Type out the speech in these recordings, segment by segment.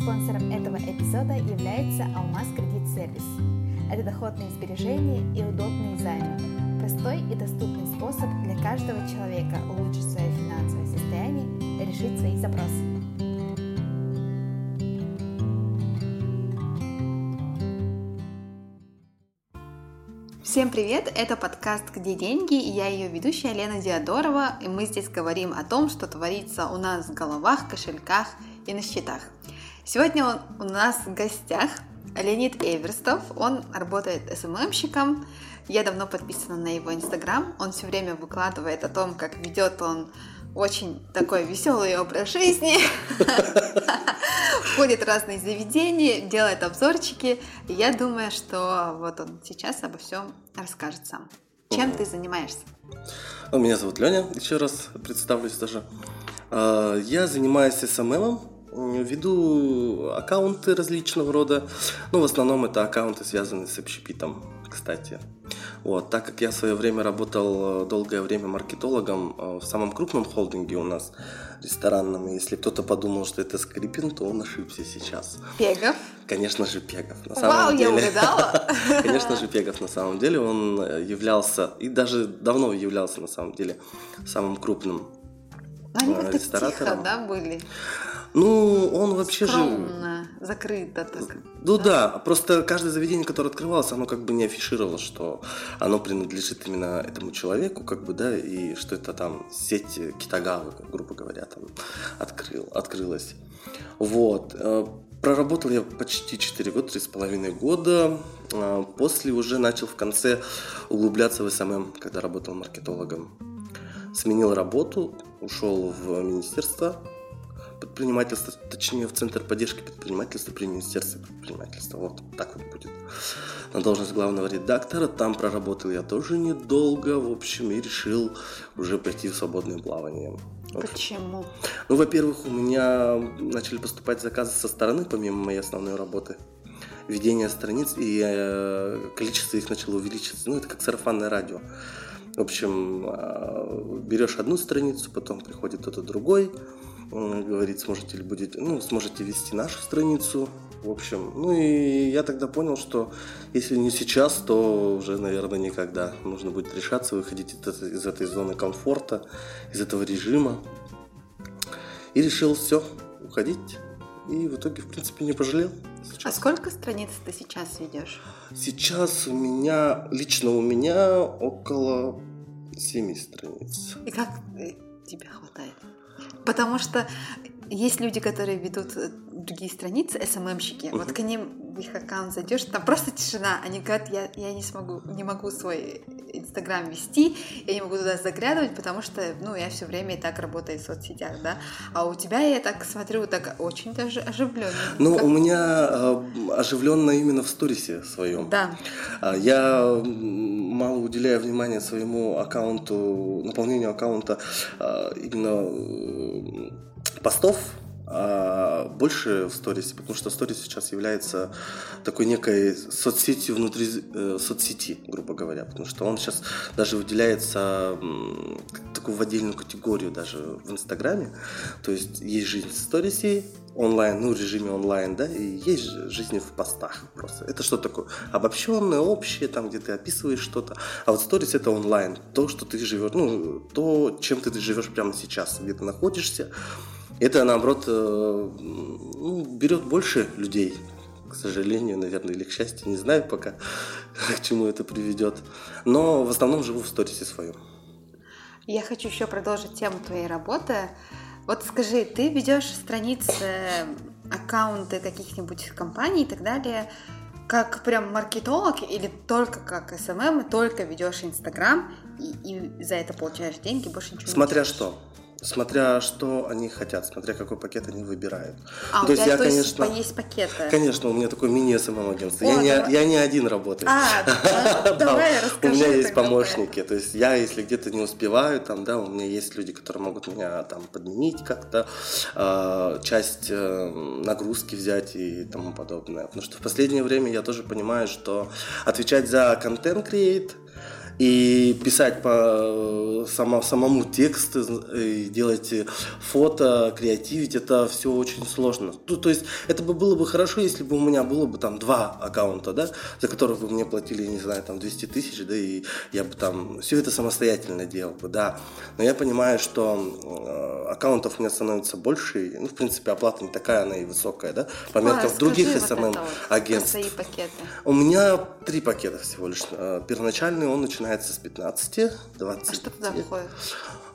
Спонсором этого эпизода является Алмаз Кредит Сервис. Это доходные сбережения и удобные займы. Простой и доступный способ для каждого человека улучшить свое финансовое состояние и решить свои запросы. Всем привет! Это подкаст «Где деньги?» и я ее ведущая Лена Диадорова, и мы здесь говорим о том, что творится у нас в головах, кошельках и на счетах. Сегодня он у нас в гостях Леонид Эверстов. Он работает СММщиком. Я давно подписана на его инстаграм. Он все время выкладывает о том, как ведет он очень такой веселый образ жизни, ходит в разные заведения, делает обзорчики. я думаю, что вот он сейчас обо всем расскажет сам. Чем ты занимаешься? Меня зовут Леня, еще раз представлюсь даже. А, я занимаюсь СММом, Веду аккаунты различного рода. Ну, в основном это аккаунты, связанные с общепитом, кстати. Вот, так как я в свое время работал э, долгое время маркетологом э, в самом крупном холдинге у нас, ресторанном, и если кто-то подумал, что это Скрипин, то он ошибся сейчас. Пегов? Конечно же, Пегов. На самом Вау, деле, я угадала! Конечно же, Пегов на самом деле, он э, являлся, и даже давно являлся на самом деле самым крупным Они как-то тихо, да, были? Ну, он вообще Скромно, же... закрыто так. Ну да? да, просто каждое заведение, которое открывалось, оно как бы не афишировало, что оно принадлежит именно этому человеку, как бы, да, и что это там сеть Китагавы, грубо говоря, там открыл, открылась. Вот. Э, проработал я почти 4 года, 3,5 года. Э, после уже начал в конце углубляться в SMM, когда работал маркетологом. Сменил работу, ушел в министерство предпринимательства, точнее в Центр поддержки предпринимательства при Министерстве предпринимательства. Вот так вот будет. На должность главного редактора. Там проработал я тоже недолго, в общем, и решил уже пойти в свободное плавание. Почему? Ну, во-первых, у меня начали поступать заказы со стороны, помимо моей основной работы ведение страниц, и э, количество их начало увеличиваться. Ну, это как сарафанное радио. В общем, э, берешь одну страницу, потом приходит кто-то другой, говорит, сможете ли будет, ну, сможете вести нашу страницу. В общем, ну и я тогда понял, что если не сейчас, то уже, наверное, никогда. Нужно будет решаться, выходить из этой зоны комфорта, из этого режима. И решил все, уходить. И в итоге, в принципе, не пожалел. Сейчас. А сколько страниц ты сейчас ведешь? Сейчас у меня, лично у меня около семи страниц. И как тебе хватает? Потому что есть люди, которые ведут э, другие страницы, СММщики. Uh-huh. Вот к ним в их аккаунт зайдешь, там просто тишина. Они говорят, я, я не смогу, не могу свой Инстаграм вести, я не могу туда заглядывать, потому что, ну, я все время и так работаю в соцсетях, да. А у тебя, я так смотрю, так очень даже оживленно. Ну, как... у меня э, оживленно именно в сторисе своем. Да. А, я мало уделяю внимания своему аккаунту, наполнению аккаунта э, именно постов, а больше в сторисе, потому что сторис сейчас является такой некой соцсетью внутри э, соцсети, грубо говоря, потому что он сейчас даже выделяется э, такую в отдельную категорию даже в Инстаграме, то есть есть жизнь в сторисе, онлайн, ну, в режиме онлайн, да, и есть жизнь в постах просто. Это что такое? Обобщенное, общее, там, где ты описываешь что-то. А вот сторис это онлайн, то, что ты живешь, ну, то, чем ты живешь прямо сейчас, где ты находишься, это, наоборот, э, ну, берет больше людей, к сожалению, наверное, или к счастью, не знаю пока, к чему это приведет. Но в основном живу в сторисе своем. Я хочу еще продолжить тему твоей работы. Вот скажи, ты ведешь страницы, аккаунты каких-нибудь компаний и так далее, как прям маркетолог или только как SMM, только ведешь Инстаграм и, и за это получаешь деньги, больше ничего Смотря не что. Смотря что они хотят, смотря какой пакет они выбирают. А, ну, то есть я, то конечно, есть, есть пакеты? Конечно, у меня такой мини-СММ агентство. Я, не, я не один работаю. А, давай расскажи. У меня есть помощники. То есть я, если где-то не успеваю, там, да, у меня есть люди, которые могут меня там подменить как-то, а, часть э, нагрузки взять и тому подобное. Потому что в последнее время я тоже понимаю, что отвечать за контент-креат И писать по само, самому текст, и делать фото, креативить, это все очень сложно. Ну, то есть это бы было бы хорошо, если бы у меня было бы там два аккаунта, да, за которых бы мне платили, не знаю, там 200 тысяч, да, и я бы там все это самостоятельно делал бы, да. Но я понимаю, что э, аккаунтов у меня становится больше, и, ну, в принципе, оплата не такая, она и высокая, да, по меркам А, других скажи вот это вот SMM-агентств. У меня три пакета всего лишь. Э, Первоначальный он начинается с 15, 20. А что туда входит?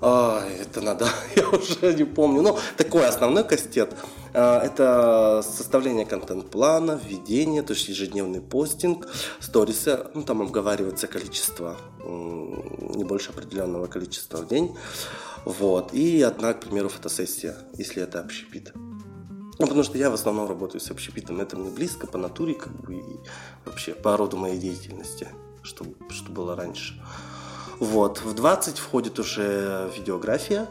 Ай, это надо, я уже не помню. Ну, такой основной кастет. А, Это составление контент-плана, введение, то есть ежедневный постинг, сторисы, ну, там обговаривается количество, не больше определенного количества в день. Вот. И одна, к примеру, фотосессия, если это общепит. Ну, потому что я в основном работаю с общепитом, это мне близко по натуре, как бы, и вообще по роду моей деятельности, что, что было раньше. Вот, в 20 входит уже видеография,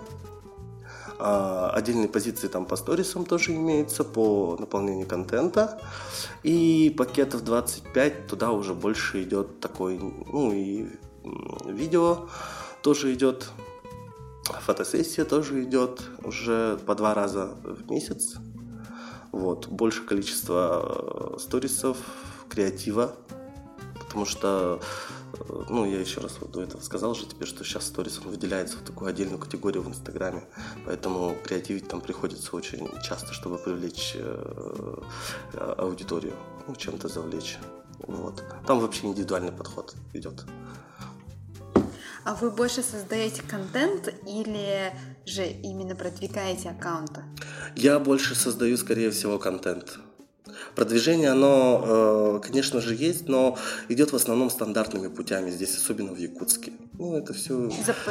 а, отдельные позиции там по сторисам тоже имеются, по наполнению контента. И пакетов 25 туда уже больше идет такой, ну и видео тоже идет, фотосессия тоже идет уже по два раза в месяц. Вот, больше количество э, сторисов, креатива, потому что, э, ну, я еще раз вот до этого сказал же тебе, что сейчас сторис он выделяется в такую отдельную категорию в Инстаграме, поэтому креативить там приходится очень часто, чтобы привлечь э, э, аудиторию, ну, чем-то завлечь. Вот. Там вообще индивидуальный подход идет. А вы больше создаете контент или же именно продвигаете аккаунты? Я больше создаю, скорее всего, контент. Продвижение, оно, э, конечно же, есть, но идет в основном стандартными путями здесь, особенно в Якутске. Ну, это все...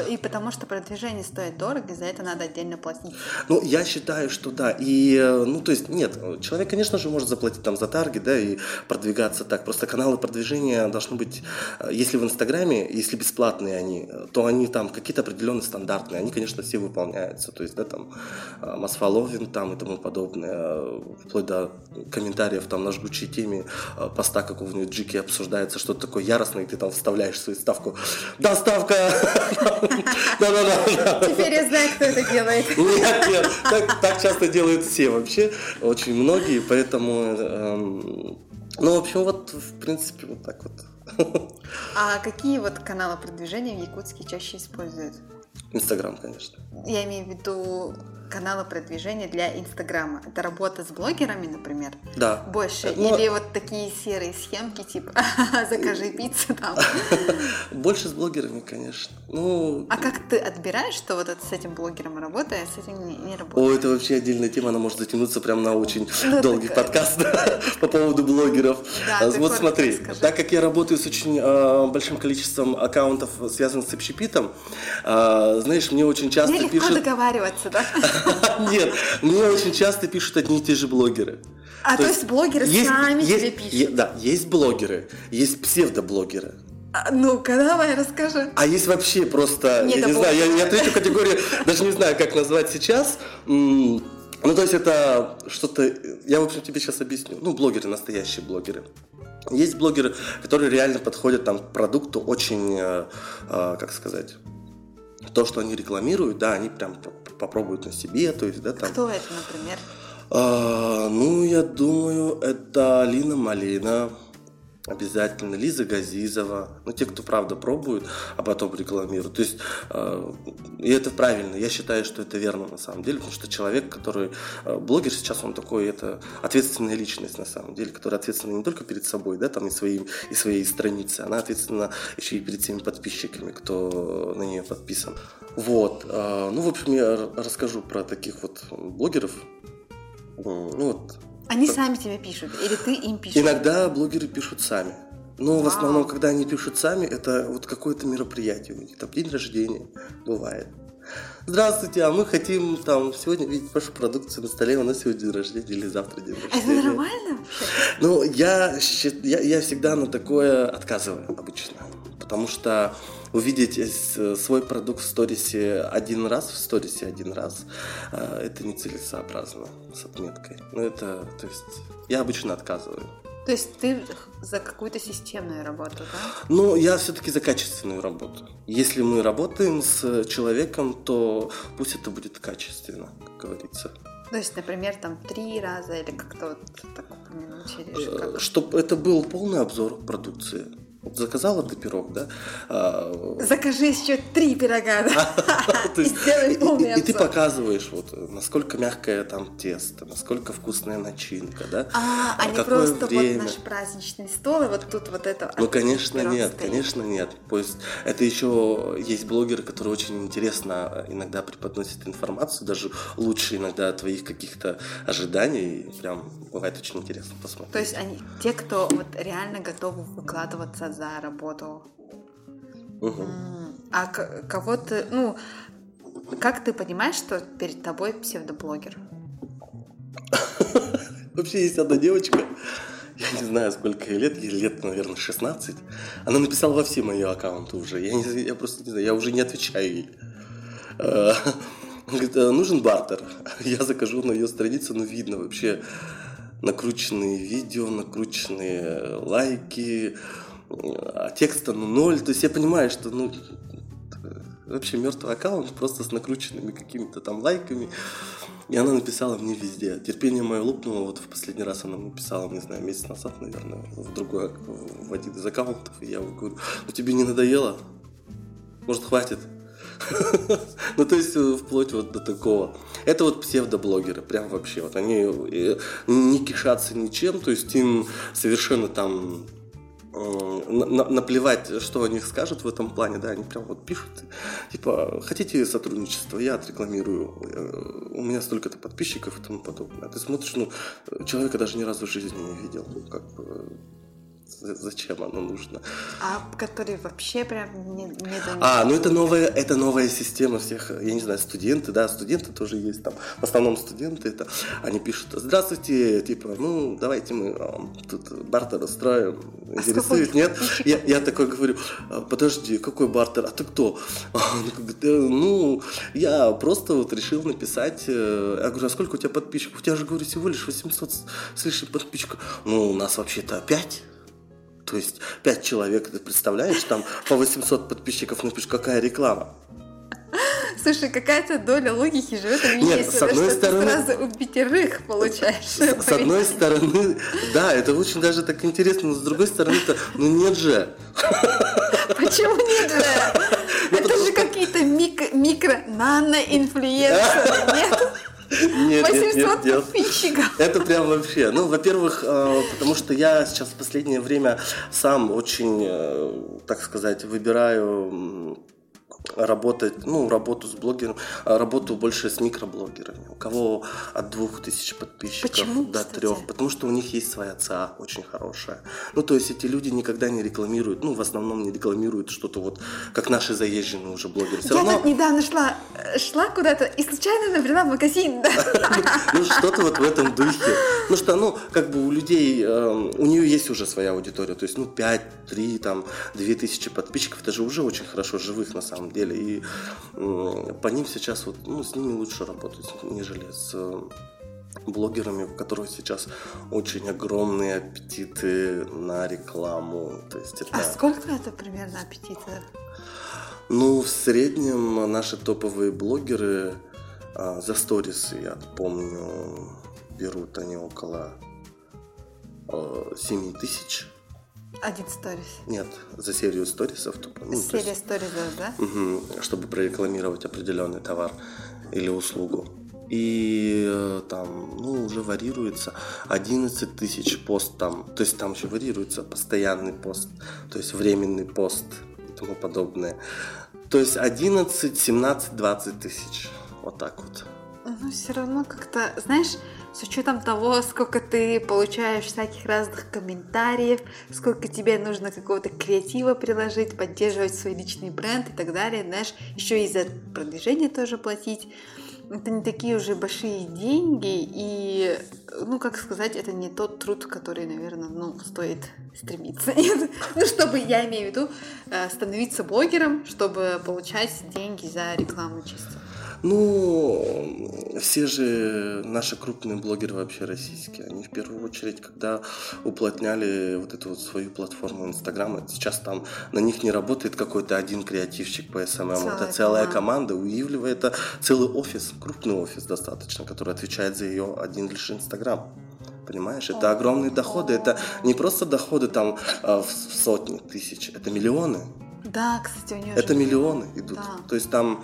И потому что продвижение стоит дорого, и за это надо отдельно платить. Ну, я считаю, что да. И, э, ну, то есть, нет, человек, конечно же, может заплатить там за таргет, да, и продвигаться так. Просто каналы продвижения должны быть, э, если в Инстаграме, если бесплатные они, то они там какие-то определенные стандартные. Они, конечно, все выполняются. То есть, да, там, Масфаловин там и тому подобное, вплоть до комментариев там на жгучей теме э, поста какого-нибудь Джики обсуждается что-то такое яростное, и ты там вставляешь свою ставку. Да, ставка! Да-да-да. Теперь я знаю, кто это делает. Нет, нет, так, так часто делают все вообще, очень многие, поэтому, эм, ну, в общем, вот, в принципе, вот так вот. А какие вот каналы продвижения в Якутске чаще используют? Инстаграм, конечно. Я имею в виду каналы продвижения для Инстаграма. Это работа с блогерами, например, Да. больше? Ну, Или вот такие серые схемки, типа закажи пиццу там? Больше с блогерами, конечно. Ну, А как ты отбираешь, что вот это с этим блогером работает, а с этим не, не О, работает? это вообще отдельная тема, она может затянуться прям на очень Ну, долгий такая. подкаст по поводу блогеров. Да, А, вот смотри, расскажи. так как я работаю с очень э, большим количеством аккаунтов, связанных с общепитом, э, знаешь, мне очень часто Мне легко пишут... договариваться, да? Нет, мне очень часто пишут одни и те же блогеры. А то есть блогеры сами тебе пишут? е- да, есть блогеры, есть псевдоблогеры. А, Ну-ка, давай, расскажи. А есть вообще просто, Не я не знаю, я, я третью категорию даже не знаю, как назвать сейчас. М, Ну, то есть это что-то, я, в общем, тебе сейчас объясню. Ну, блогеры, настоящие блогеры. Есть блогеры, которые реально подходят там, к продукту очень, э, э, как сказать, то, что они рекламируют, да, они прям попробуют на себе, то есть, да, там. Кто это, например? А, ну, я думаю, это Алина Малина. Обязательно. Лиза Газизова. Ну, те, кто правда пробуют, а потом рекламируют. То есть, э, и это правильно. Я считаю, что это верно на самом деле, потому что человек, который... э, блогер сейчас, он такой, это ответственная личность на самом деле, которая ответственна не только перед собой, да, там и, своим, и своей страницей, она ответственна еще и перед теми подписчиками, кто на нее подписан. Вот. э, ну, в общем, я расскажу про таких вот блогеров, Ну вот. Они сами тебе пишут, или ты им пишешь? Иногда блогеры пишут сами. Но в Вау. основном, когда они пишут сами, это вот какое-то мероприятие у них. Там день рождения бывает. Здравствуйте, а мы хотим там сегодня видеть вашу продукцию на столе. У нас сегодня день рождения или завтра день А это рождения. нормально вообще? Ну, я, я, я всегда на такое отказываю обычно. Потому что увидеть э, свой продукт в сторисе один раз, в сторисе один раз, э, это нецелесообразно с отметкой. Ну, это, то есть, я обычно отказываю. То есть ты за какую-то системную работу, да? Ну, я все-таки за качественную работу. Если мы работаем с человеком, то пусть это будет качественно, как говорится. То есть, например, там три раза или как-то вот так упомянуть или э, Чтобы это был полный обзор продукции. Заказала ты пирог, да? А, Закажи еще три пирога, да? И сделай полный И ты показываешь, вот, насколько мягкое там тесто, насколько вкусная начинка, да? А, а не просто вот наш праздничный стол, и вот тут вот это... Ну, конечно, нет, конечно, нет. То есть это еще есть блогеры, которые очень интересно иногда преподносят информацию, даже лучше иногда твоих каких-то ожиданий. Прям бывает очень интересно посмотреть. То есть они, те, кто вот реально готовы выкладываться за работу. Угу. А кого ты, ну, как ты понимаешь, что перед тобой псевдоблогер? Вообще есть одна девочка, я не знаю, сколько ей лет, ей лет, наверное, 16. Она написала во все мои аккаунты уже. Я, не, я просто не знаю, я уже не отвечаю ей. А, говорит, «А, нужен бартер. Я закажу на ее страницу, но видно вообще накрученные видео, накрученные лайки, а текста ну ноль. То есть я понимаю, что ну вообще мертвый аккаунт просто с накрученными какими-то там лайками. И она написала мне везде. Терпение мое лопнуло. Вот в последний раз она написала, не знаю, месяц назад, наверное, в другой, в один из аккаунтов. И я говорю, ну тебе не надоело? Может, хватит? Ну, то есть, э, вплоть вот до такого. Это вот псевдоблогеры, прям вообще. Вот они э, не кишатся ничем, то есть им совершенно там наплевать, что о них скажут в этом плане, да, они прям вот пишут, типа, хотите сотрудничество, я отрекламирую, э, у меня столько-то подписчиков и тому подобное. Ты смотришь, ну, человека даже ни разу в жизни не видел, как бы, зачем оно нужно. А которые вообще прям не, не А, ну это новая, это новая система всех, я не знаю, студенты, да, студенты тоже есть там. В основном студенты это, они пишут, здравствуйте, типа, ну давайте мы а, тут бартер устроим, а интересует, а нет? Я, я такой говорю, «А, подожди, какой бартер, а ты кто? Ну, я просто вот решил написать, э, я говорю, а сколько у тебя подписчиков? У тебя же, говорю, всего лишь 800 с лишним подписчиков. Ну, у нас вообще-то 5. То есть 5 человек, ты представляешь, там по 800 подписчиков напишешь, какая реклама. Слушай, какая-то доля логики живет в Нет, с одной что стороны... ты сразу у пятерых получаешь. С, с одной стороны, да, это очень даже так интересно, но с другой стороны-то, ну нет же. Почему нет же? Ну, это же какие-то микро-нано-инфлюенсеры, нет? Нет, 800 нет, нет, подписчиков. Это прям вообще. Ну, во-первых, э, потому что я сейчас в последнее время сам очень, э, так сказать, выбираю работать, ну, работу с блогером, а работу больше с микроблогерами, у кого от двух тысяч подписчиков Почему, до трех, потому что у них есть своя ЦА очень хорошая. Ну, то есть эти люди никогда не рекламируют, ну, в основном не рекламируют что-то вот, как наши заезженные уже блогеры. Все Я равно... недавно шла, шла куда-то и случайно набрела магазин, да. Ну, что-то вот в этом духе. Ну, что, ну, как бы у людей, эм, у нее есть уже своя аудитория, то есть, ну, 5, 3, там, 2 тысячи подписчиков, это же уже очень хорошо живых на самом деле деле. И по ним сейчас вот, ну, с ними лучше работать, нежели с блогерами, у которых сейчас очень огромные аппетиты на рекламу. То есть это... А сколько это примерно аппетиты? Ну, в среднем наши топовые блогеры а, за сторисы, я помню, берут они около а, 7 тысяч один сторис? Нет, за серию сторисов. Ну, Серия сторисов, да? Угу, чтобы прорекламировать определенный товар или услугу. И э, там, ну, уже варьируется 11 тысяч пост там. То есть там еще варьируется постоянный пост, то есть временный пост и тому подобное. То есть 11, 17, 20 тысяч. Вот так вот. Ну, все равно как-то, знаешь, с учетом того, сколько ты получаешь всяких разных комментариев, сколько тебе нужно какого-то креатива приложить, поддерживать свой личный бренд и так далее, знаешь, еще и за продвижение тоже платить. Это не такие уже большие деньги, и, ну, как сказать, это не тот труд, который, наверное, ну, стоит стремиться. Ну, чтобы, я имею в виду, э, становиться блогером, чтобы получать деньги за рекламу чисто. Ну, все же наши крупные блогеры вообще российские, они в первую очередь, когда уплотняли вот эту вот свою платформу Инстаграма, сейчас там на них не работает какой-то один креативщик по SMM, целая это целая команда, у Ивлева это целый офис, крупный офис достаточно, который отвечает за ее один лишь Инстаграм. Понимаешь, это огромные доходы, это не просто доходы там а, в сотни тысяч, это миллионы. Да, кстати, у нее Это миллионы идут. Да. То есть там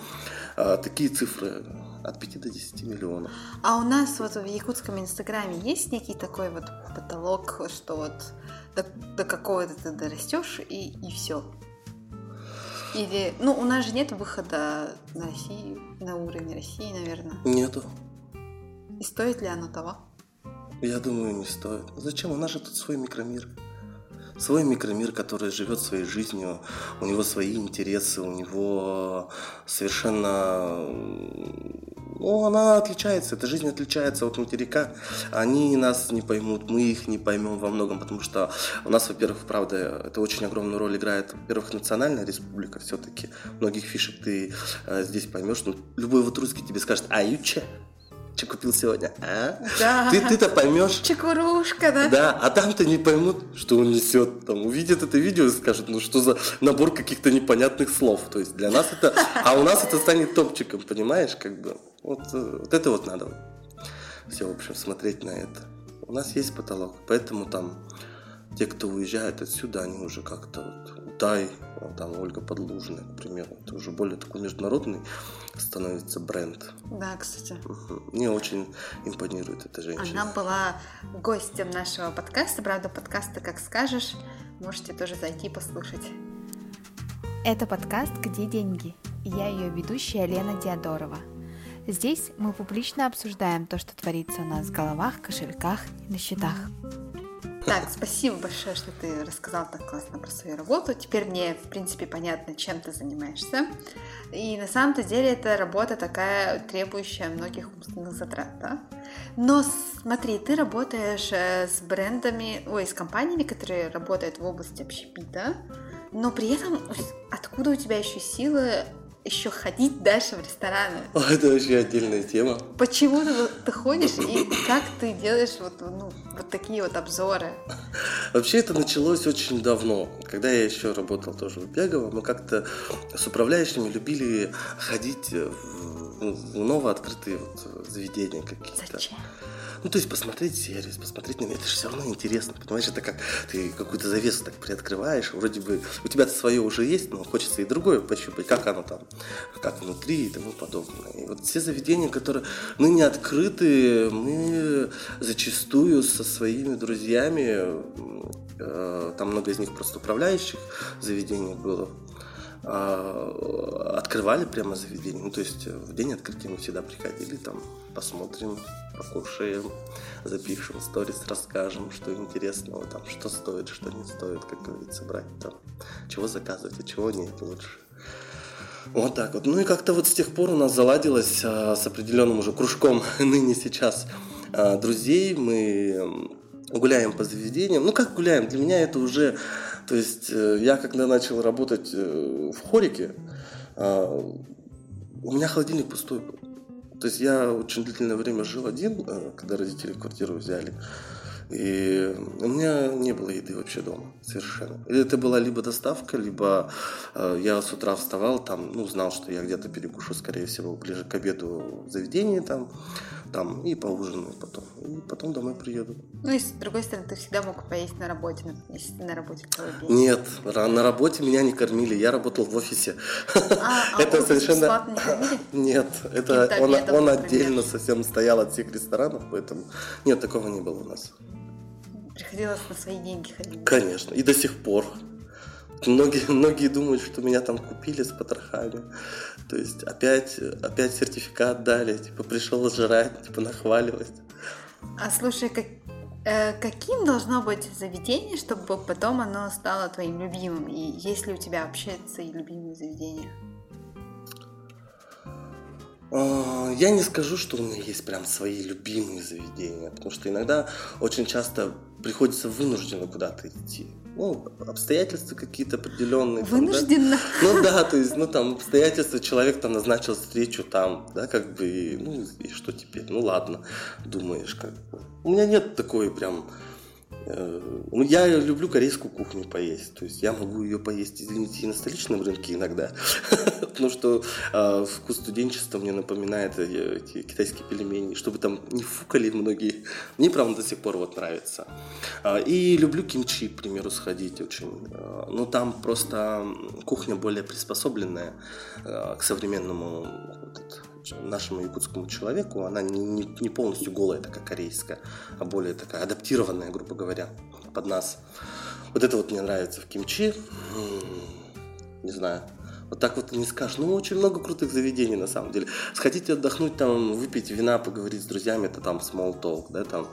а, такие цифры от 5 до 10 миллионов. А у нас вот в якутском инстаграме есть некий такой вот потолок, что вот до, до какого-то ты дорастешь и, и все. Или, ну, у нас же нет выхода на Россию, на уровень России, наверное. Нету. И стоит ли оно того? Я думаю, не стоит. Зачем? У нас же тут свой микромир свой микромир, который живет своей жизнью, у него свои интересы, у него совершенно... Ну, она отличается, эта жизнь отличается от материка. Они нас не поймут, мы их не поймем во многом, потому что у нас, во-первых, правда, это очень огромную роль играет, во-первых, национальная республика все-таки. Многих фишек ты э, здесь поймешь. Ну, любой вот русский тебе скажет, а? Что купил сегодня, а? Да. Ты, ты-то поймешь. Чекурушка, да? Да, а там-то не поймут, что он несет. Там увидят это видео и скажут, ну что за набор каких-то непонятных слов. То есть для нас это... А у нас это станет топчиком, понимаешь, как бы. Вот, э, вот это вот надо. Все, в общем, смотреть на это. У нас есть потолок, поэтому там те, кто уезжает отсюда, они уже как-то вот, Утай, там Ольга Подлужная, к примеру, это уже более такой международный становится бренд. Да, кстати. Мне очень импонирует эта женщина. Она была гостем нашего подкаста, правда, подкаста «Как скажешь», можете тоже зайти и послушать. Это подкаст «Где деньги?» я ее ведущая Лена Диадорова. Здесь мы публично обсуждаем то, что творится у нас в головах, кошельках и на счетах. Так, спасибо большое, что ты рассказал так классно про свою работу. Теперь мне, в принципе, понятно, чем ты занимаешься. И на самом-то деле эта работа такая, требующая многих умственных затрат, да? Но смотри, ты работаешь э, с брендами, ой, с компаниями, которые работают в области общепита, но при этом откуда у тебя еще силы еще ходить дальше в рестораны. Это вообще отдельная тема. Почему ты, ты ходишь и как ты делаешь вот, ну, вот такие вот обзоры? Вообще это началось очень давно. Когда я еще работал тоже в Бегово, мы как-то с управляющими любили ходить в, в новооткрытые вот заведения какие-то. Зачем? Ну, то есть посмотреть сервис, посмотреть на меня, это же все равно интересно, понимаешь, это как ты какую-то завесу так приоткрываешь, вроде бы у тебя-то свое уже есть, но хочется и другое пощупать, как оно там, как внутри и тому подобное. И вот все заведения, которые мы не открыты, мы зачастую со своими друзьями, э, там много из них просто управляющих заведений было, э, открывали прямо заведение. Ну, то есть в день открытия мы всегда приходили, там, посмотрим, покушаем, запишем сторис, расскажем, что интересного, там, что стоит, что не стоит, как говорится, брать там, чего заказывать, а чего нет лучше. Вот так вот. Ну и как-то вот с тех пор у нас заладилось а, с определенным уже кружком ныне сейчас а, друзей. Мы гуляем по заведениям. Ну как гуляем? Для меня это уже... То есть э, я когда начал работать э, в хорике, у меня холодильник пустой был. То есть я очень длительное время жил один, э, когда родители квартиру взяли. И у меня не было еды вообще дома совершенно. Это была либо доставка, либо э, я с утра вставал, там, ну, знал, что я где-то перекушу, скорее всего, ближе к обеду в заведении там, там и поужинаю потом. И потом домой приеду. Ну и с другой стороны, ты всегда мог поесть на работе, если ты на работе Нет, на работе меня не кормили, я работал в офисе. А, а это совершенно... не Нет, это он, он отдельно совсем стоял от всех ресторанов, поэтому нет, такого не было у нас. Приходилось на свои деньги ходить. Конечно, и до сих пор. Многие, многие думают, что меня там купили с потрохами. То есть опять, опять сертификат дали, типа пришел жрать, типа нахваливать. А слушай, как, э, каким должно быть заведение, чтобы потом оно стало твоим любимым? И есть ли у тебя вообще свои любимые заведения? А, я не скажу, что у меня есть прям свои любимые заведения, потому что иногда очень часто приходится вынужденно куда-то идти. Ну, обстоятельства какие-то определенные. Вынужденно. Там, да? Ну да, то есть, ну там обстоятельства, человек там назначил встречу там, да, как бы, и, ну и что теперь? Ну ладно, думаешь, как бы. У меня нет такой прям ну, я люблю корейскую кухню поесть. То есть я могу ее поесть, извините, и на столичном рынке иногда. Потому что э, вкус студенчества мне напоминает э, эти китайские пельмени. Чтобы там не фукали многие. Мне, правда, до сих пор вот нравится. Э, и люблю кимчи, к примеру, сходить очень. Э, но там просто кухня более приспособленная э, к современному нашему якутскому человеку, она не, не, полностью голая, такая корейская, а более такая адаптированная, грубо говоря, под нас. Вот это вот мне нравится в кимчи. Не знаю. Вот так вот не скажешь. Ну, очень много крутых заведений, на самом деле. Сходите отдохнуть, там, выпить вина, поговорить с друзьями, это там small talk, да, там,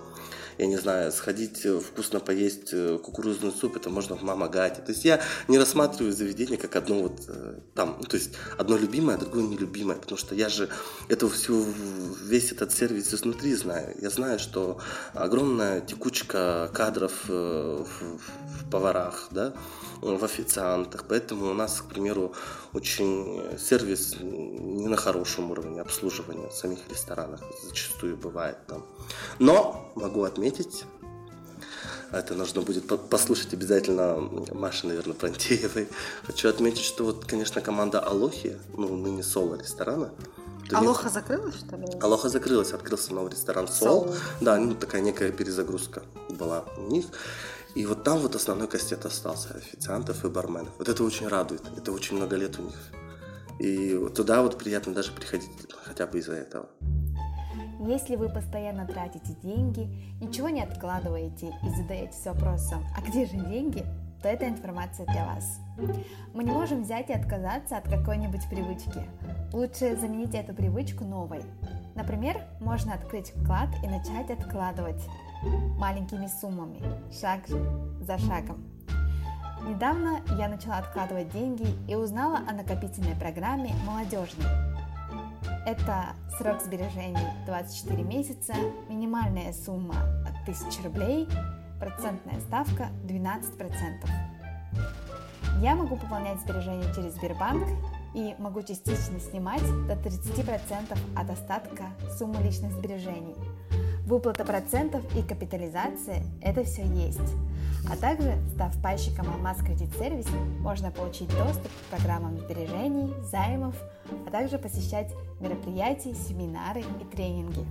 я не знаю, сходить э, вкусно поесть э, кукурузный суп, это можно в Мамагате. То есть я не рассматриваю заведение как одно вот э, там, ну, то есть одно любимое, а другое нелюбимое, потому что я же эту всю, весь этот сервис изнутри знаю. Я знаю, что огромная текучка кадров в, в поварах, да, в официантах, поэтому у нас, к примеру, очень сервис не на хорошем уровне обслуживания в самих ресторанах зачастую бывает там. Но могу отметить, это нужно будет послушать обязательно Маши, наверное, Пантеевой. Хочу отметить, что вот, конечно, команда Алохи, ну, ныне Соло ресторана, Алоха нет... закрылась, что ли? Алоха закрылась, открылся новый ресторан Сол. Сол. Да, ну такая некая перезагрузка была у них. И вот там вот основной кастет остался официантов и барменов. Вот это очень радует. Это очень много лет у них. И туда вот приятно даже приходить хотя бы из-за этого. Если вы постоянно тратите деньги, ничего не откладываете и задаетесь вопросом, а где же деньги, то эта информация для вас. Мы не можем взять и отказаться от какой-нибудь привычки. Лучше заменить эту привычку новой. Например, можно открыть вклад и начать откладывать маленькими суммами, шаг за шагом. Недавно я начала откладывать деньги и узнала о накопительной программе «Молодежный». Это срок сбережений 24 месяца, минимальная сумма от 1000 рублей, процентная ставка 12%. Я могу пополнять сбережения через Сбербанк и могу частично снимать до 30% от остатка суммы личных сбережений – Выплата процентов и капитализация – это все есть. А также, став пайщиком Алмаз Кредит Сервис, можно получить доступ к программам сбережений, займов, а также посещать мероприятия, семинары и тренинги.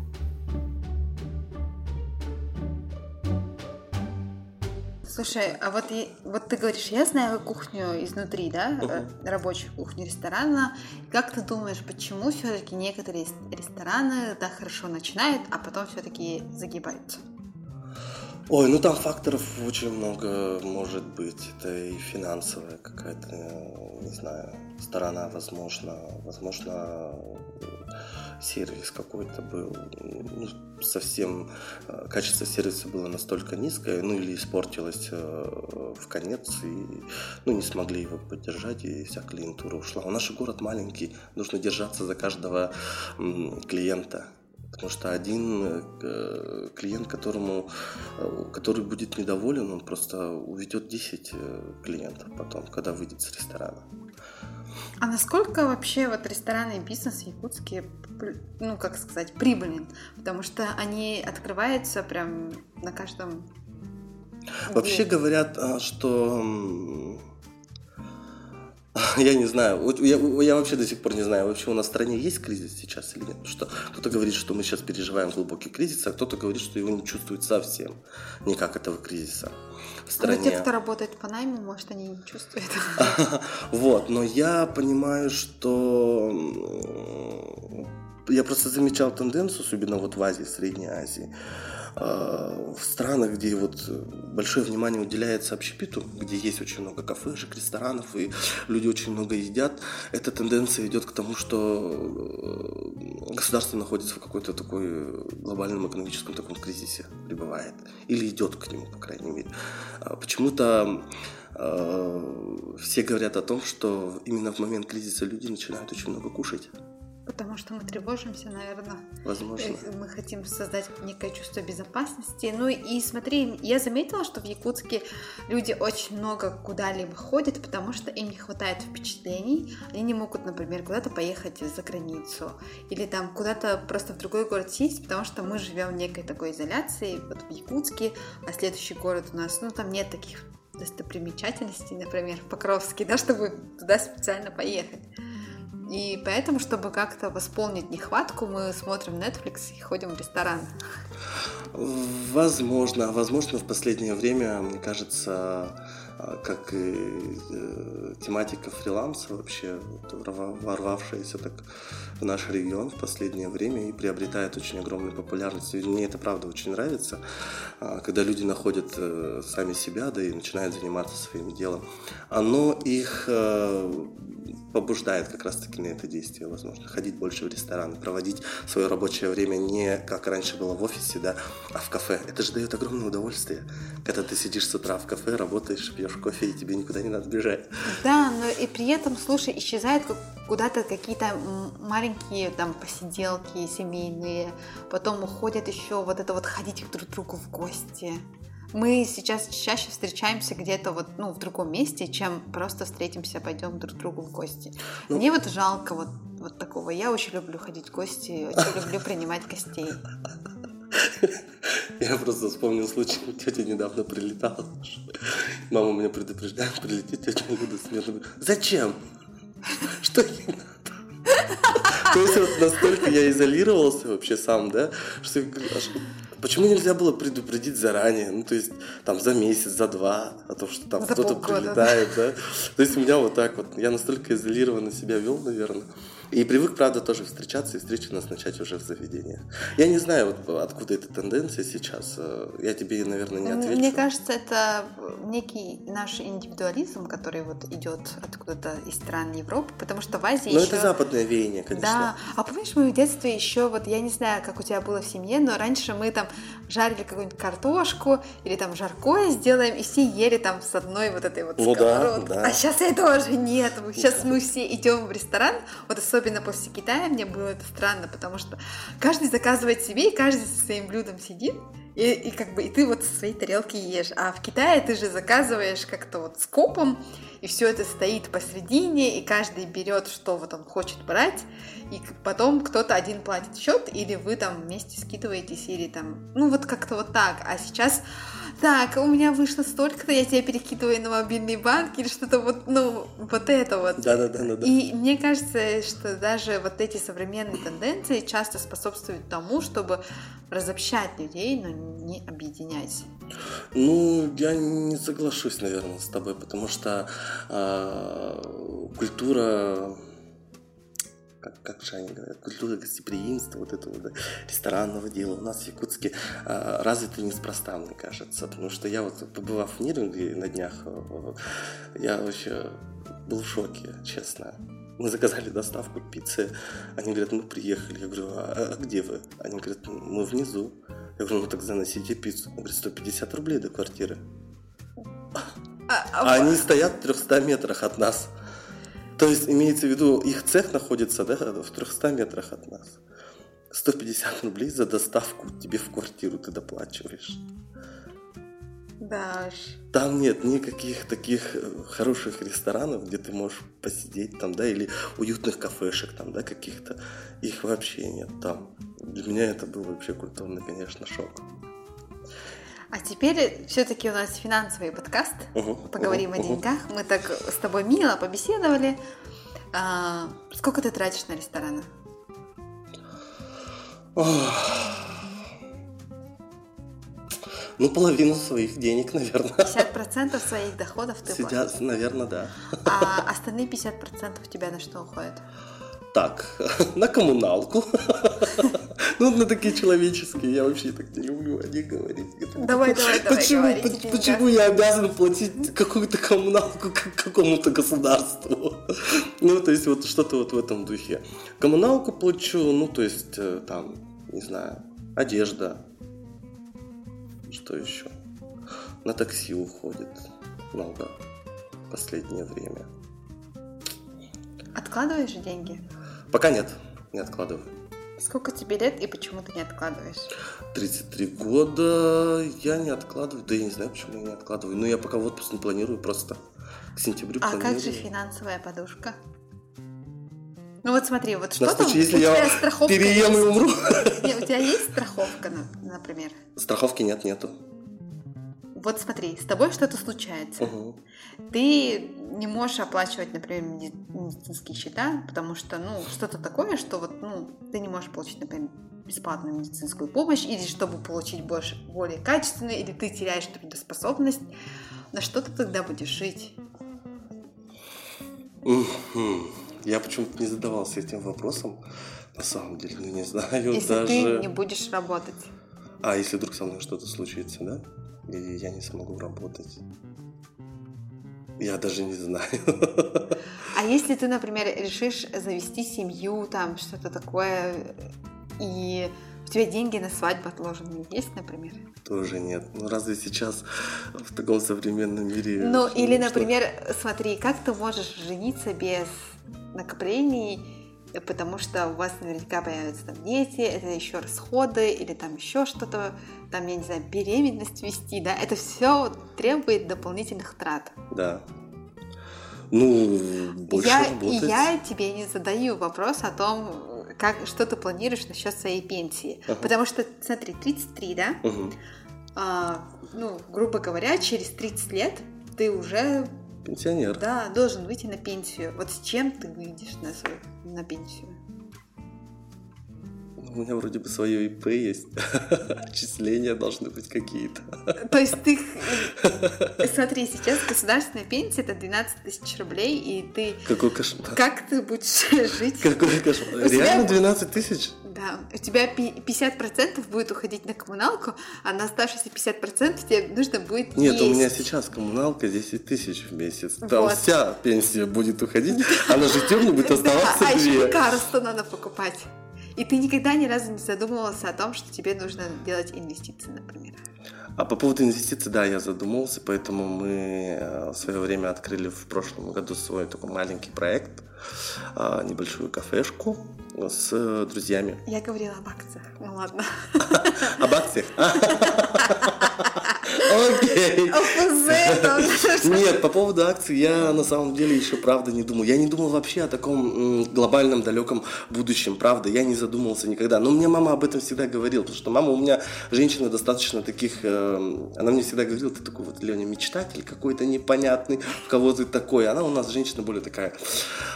Слушай, а вот, и, вот ты говоришь, я знаю кухню изнутри, да, uh-huh. рабочую кухню ресторана. Как ты думаешь, почему все-таки некоторые рестораны да хорошо начинают, а потом все-таки загибаются? Ой, ну там факторов очень много может быть. Это и финансовая какая-то, не знаю, сторона, возможно, возможно, сервис какой-то был, ну, совсем э, качество сервиса было настолько низкое, ну или испортилось э, в конец, и ну, не смогли его поддержать, и вся клиентура ушла. А наш город маленький, нужно держаться за каждого клиента. Потому что один э, клиент, которому, который будет недоволен, он просто уведет 10 клиентов потом, когда выйдет с ресторана. А насколько вообще вот ресторанный бизнес в Якутске, ну, как сказать, прибыльный? Потому что они открываются прям на каждом... Вообще говорят, а, что я не знаю. Я, я вообще до сих пор не знаю, вообще у нас в стране есть кризис сейчас или нет. Что кто-то говорит, что мы сейчас переживаем глубокий кризис, а кто-то говорит, что его не чувствует совсем никак этого кризиса стране. А те, кто работает по найму, может, они не чувствуют. Вот, но я понимаю, что я просто замечал тенденцию, особенно вот в Азии, в Средней Азии, а, в странах, где вот большое внимание уделяется общепиту, где есть очень много кафешек, ресторанов, и люди очень много едят, эта тенденция идет к тому, что э, государство находится в какой-то такой глобальном экономическом таком кризисе, пребывает, или идет к нему, по крайней мере. А почему-то э, все говорят о том, что именно в момент кризиса люди начинают очень много кушать Потому что мы тревожимся, наверное. Возможно. Э, Мы хотим создать некое чувство безопасности. Ну и смотри, я заметила, что в Якутске люди очень много куда-либо ходят, потому что им не хватает впечатлений. Они не могут, например, куда-то поехать за границу или там куда-то просто в другой город сесть, потому что мы живем в некой такой изоляции, вот в Якутске, а следующий город у нас, ну там нет таких достопримечательностей, например, в Покровске, да, чтобы туда специально поехать. И поэтому, чтобы как-то восполнить нехватку, мы смотрим Netflix и ходим в ресторан. Возможно, возможно, в последнее время, мне кажется, как и э, тематика фриланса вообще ворвавшаяся так в наш регион в последнее время и приобретает очень огромную популярность. И мне это правда очень нравится, а, когда люди находят э, сами себя, да и начинают заниматься своим делом. Оно их э, побуждает как раз-таки на это действие, возможно, ходить больше в рестораны, проводить свое рабочее время не как раньше было в офисе, да, а в кафе. Это же дает огромное удовольствие, когда ты сидишь с утра в кафе, работаешь, пьешь кофе, и тебе никуда не надо бежать. Да, но и при этом, слушай, исчезают куда-то какие-то маленькие там посиделки семейные, потом уходят еще вот это вот ходить к друг другу в гости. Мы сейчас чаще встречаемся где-то вот, ну, в другом месте, чем просто встретимся, пойдем друг к другу в гости. Ну- Мне вот жалко вот, вот такого. Я очень люблю ходить в гости, очень люблю принимать гостей. Я просто вспомнил случай, тетя недавно прилетала. Мама меня предупреждает, прилетит тетя Люда смертно. Зачем? Что ей надо? То есть вот настолько я изолировался вообще сам, да, что почему нельзя было предупредить заранее, ну то есть там за месяц, за два, о том, что там кто-то прилетает, да. То есть у меня вот так вот, я настолько изолированно себя вел, наверное. И привык, правда, тоже встречаться и встречи назначать уже в заведениях. Я не знаю, вот откуда эта тенденция сейчас. э, Я тебе, наверное, не отвечу. Мне кажется, это некий наш индивидуализм, который вот идет откуда-то из стран Европы, потому что в Азии Но еще... это западное веяние, Да, конечно. а помнишь, мы в детстве еще, вот я не знаю, как у тебя было в семье, но раньше мы там жарили какую-нибудь картошку или там жаркое сделаем, и все ели там с одной вот этой вот Ну да, да. А сейчас этого уже нет. Сейчас мы все идем в ресторан, вот особенно после Китая мне было это странно, потому что каждый заказывает себе, и каждый со своим блюдом сидит, и, и как бы и ты вот со своей тарелки ешь. А в Китае ты же заказываешь как-то вот скопом, и все это стоит посредине, и каждый берет, что вот он хочет брать, и потом кто-то один платит счет, или вы там вместе скидываетесь, или там, ну вот как-то вот так. А сейчас, так, у меня вышло столько-то, я тебе перекидываю на мобильный банк, или что-то вот, ну, вот это вот. Да-да-да. да. И мне кажется, что даже вот эти современные тенденции часто способствуют тому, чтобы разобщать людей, но не объединять. Ну, я не соглашусь, наверное, с тобой, потому что а, культура, как, как же они говорят, культура гостеприимства, вот этого да, ресторанного дела у нас в Якутске а, развита неспроста, мне кажется, потому что я вот, побывав в Ниринге на днях, э, я вообще был в шоке, честно. Мы заказали доставку пиццы, они говорят, мы приехали. Я говорю, а, а где вы? Они говорят, мы внизу. Я говорю, ну так заносите пиццу. Он говорит, 150 рублей до квартиры. А, А а, они стоят в 300 метрах от нас. То есть, имеется в виду, их цех находится да, в 300 метрах от нас. 150 рублей за доставку тебе в квартиру ты доплачиваешь. да уж. Там нет никаких таких э, хороших ресторанов, где ты можешь посидеть там, да, или уютных кафешек там, да, каких-то. Их вообще нет там. Для меня это был вообще культурный, конечно, шок. А теперь все-таки у нас финансовый подкаст. Мгм, Поговорим мгм, о деньгах. Мы так с тобой мило побеседовали. А, сколько ты тратишь на рестораны? Ну, половину своих денег, наверное. 50% своих доходов ты платишь. Сидят, наверное, да. А остальные 50% у тебя на что уходят? Так, на коммуналку. Ну, на такие человеческие. Я вообще так не люблю о них говорить. Давай, давай, давай, Почему, говори, по- деньгах. почему я обязан платить какую-то коммуналку какому-то государству? Ну, то есть, вот что-то вот в этом духе. Коммуналку плачу, ну, то есть, э, там, не знаю, одежда. Что еще? На такси уходит много в последнее время. Откладываешь деньги? Пока нет. не откладываю. Сколько тебе лет и почему ты не откладываешь? 33 года я не откладываю. Да я не знаю, почему я не откладываю. Но я пока в отпуск не планирую просто. К сентябрю А планирую. как же финансовая подушка? Ну вот смотри, вот На что там, случай, у если тебя я страховка переем и есть? умру. Нет, у тебя есть страховка, на- например? Страховки нет, нету. Вот смотри, с тобой что-то случается. Мгм. Ты не можешь оплачивать, например, меди- медицинские счета, потому что, ну, что-то такое, что вот, ну, ты не можешь получить, например, бесплатную медицинскую помощь, или чтобы получить больше, более качественную, или ты теряешь трудоспособность. На что ты тогда будешь жить? Я почему-то не задавался этим вопросом. На самом деле, ну не знаю если даже. ты не будешь работать? А если вдруг со мной что-то случится, да? И я не смогу работать. Я даже не знаю. А если ты, например, решишь завести семью, там что-то такое, и у тебя деньги на свадьбу отложенные есть, например? Тоже нет. Ну разве сейчас в таком современном мире... Ну, или, что- например, смотри, как ты можешь жениться без накоплений, потому что у вас наверняка появятся там дети, это еще расходы, или там еще что-то, там, я не знаю, беременность вести, да, это все требует дополнительных трат. Да. Ну, больше я, и работать. я тебе не задаю вопрос о том, как, что ты планируешь насчет своей пенсии. Ага. Потому что, смотри, 33, да? Мгм. А, ну, грубо говоря, через 30 лет ты уже Пенсионер. да, должен выйти на пенсию. Вот с чем ты выйдешь на, свою, на пенсию? У меня вроде бы свое ИП есть. Отчисления должны быть какие-то. То есть ты... Смотри, сейчас государственная пенсия это 12 тысяч рублей, и ты... Какой кошмар. Как ты будешь жить? Какой кошмар. Реально бу- 12 тысяч? Да, у тебя пи- 50% будет уходить на коммуналку, а на оставшиеся 50% тебе нужно будет Нет, у есть. меня сейчас коммуналка 10 тысяч в месяц. Там Вот. вся пенсия будет уходить, а на житье мне будет Да, оставаться а еще лекарства надо покупать. И ты никогда ни разу не задумывался о том, что тебе нужно делать инвестиции, например. А по поводу инвестиций, да, я задумался, поэтому мы э, в свое время открыли в прошлом году свой такой маленький проект, а, небольшую кафешку с э, друзьями. Я говорила об акциях. Ну ладно. Об акциях? Окей. ОФЗ. Нет, по поводу акций я на самом деле еще правда не думал. Я не думал вообще о таком глобальном далеком будущем, правда. Я не задумывался никогда. Но мне мама об этом всегда говорила, потому что мама у меня женщина достаточно таких... э, она мне всегда говорила, ты такой вот, Леня, мечтатель какой-то непонятный, в кого ты такой. Она у нас женщина более такая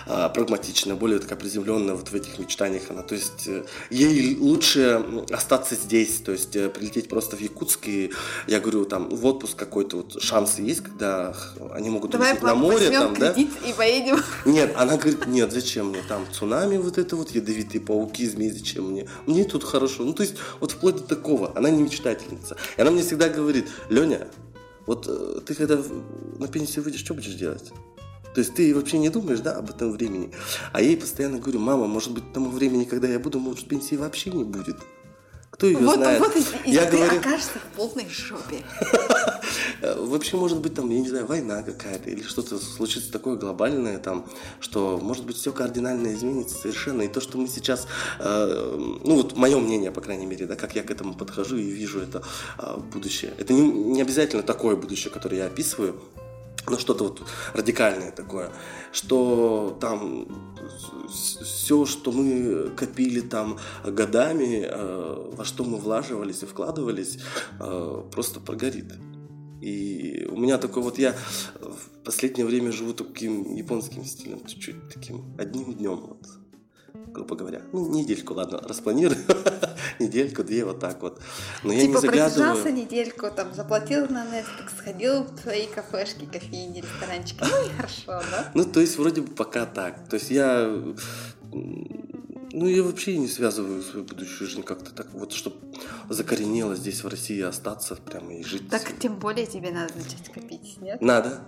а, прагматичная, более такая приземленная вот в этих мечтаниях. Она, то есть э, ей лучше остаться здесь, то есть э, прилететь просто в Якутск и я говорю, там в отпуск какой-то вот шансы есть, когда они могут Давай, улететь на море, там, да? и поедем. Нет, она говорит, нет, зачем мне там цунами вот это вот, ядовитые пауки, змеи, зачем мне? Мне тут хорошо. Ну, то есть, вот вплоть до такого. Она не мечтательница. И она мне всегда говорит, Леня, вот э, ты когда на пенсию выйдешь, что будешь делать? То есть ты вообще не думаешь, да, об этом времени. А я ей постоянно говорю, мама, может быть, к тому времени, когда я буду, может, пенсии вообще не будет. Кто ее Вот, знает? вот и, и я ты говорю, окажешься в полной жопе. Вообще, может быть, там, я не знаю, война какая-то или что-то случится такое глобальное, там, что, может быть, все кардинально изменится совершенно. И то, что мы сейчас, э, ну вот мое мнение, по крайней мере, да, как я к этому подхожу и вижу это э, будущее. Это не, не обязательно такое будущее, которое я описываю, но что-то вот радикальное такое, что там все, что мы копили там годами, э, во что мы влаживались и вкладывались, э, просто прогорит. И у меня такой вот я в последнее время живу таким японским стилем, чуть-чуть таким одним днем, вот, грубо говоря. Ну, недельку, ладно, распланирую. недельку, две, вот так вот. Но я не типа загадываю. недельку, там заплатил на Netflix, сходил в свои кафешки, кофейни, ресторанчики. Ну и хорошо, да? Ну, то есть, вроде бы пока так. То есть, я... Ну, я вообще не связываю свою будущую жизнь как-то так вот, чтобы закоренело здесь в России остаться прямо и жить. Так тем более тебе надо начать копить, нет? Надо.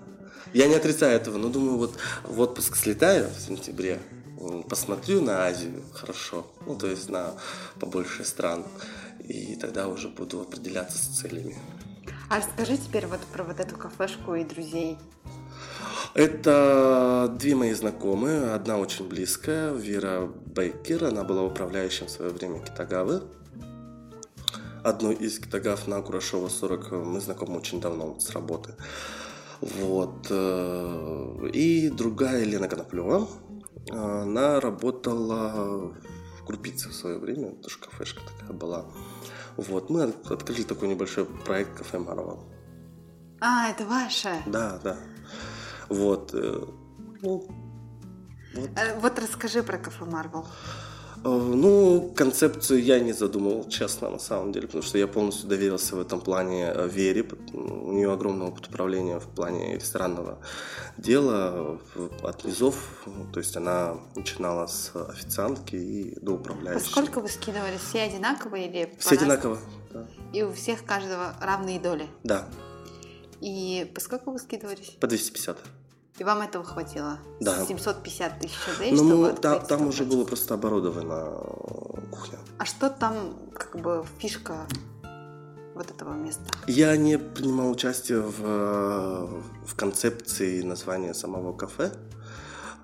Я не отрицаю этого, но думаю, вот в отпуск слетаю в сентябре, посмотрю на Азию хорошо, ну, то есть на побольше стран, и тогда уже буду определяться с целями. А расскажи теперь вот про вот эту кафешку и друзей. Это две мои знакомые. Одна очень близкая, Вера Бейкер. Она была управляющим в свое время Китагавы. Одной из Китагав на Курашова 40 мы знакомы очень давно с работы. Вот. э, И другая Елена Коноплева. Она работала в Крупице в свое время. Тоже кафешка такая была. Вот. Мы от- открыли такой небольшой проект «Кафе Марвел». А, это ваше. Да, да. Вот. э, Ну, Э, Вот расскажи про кафе Марвел. Э, Ну, концепцию я не задумывал, честно, на самом деле, потому что я полностью доверился в этом плане э, Вере. У нее огромный опыт управления в плане ресторанного дела от низов. То есть она начинала с официантки и до управляющей. Поскольку вы скидывали все одинаковые или Все одинаково. Да. И у всех каждого равные доли. да, И поскольку вы скидывались? по 250. И вам этого хватило? Да. 750 тысяч рублей, Но чтобы мы- там, там уже было просто оборудована э, кухня. А что там, как бы, фишка вот этого места? Я не принимал участие в, э, в концепции названия самого кафе,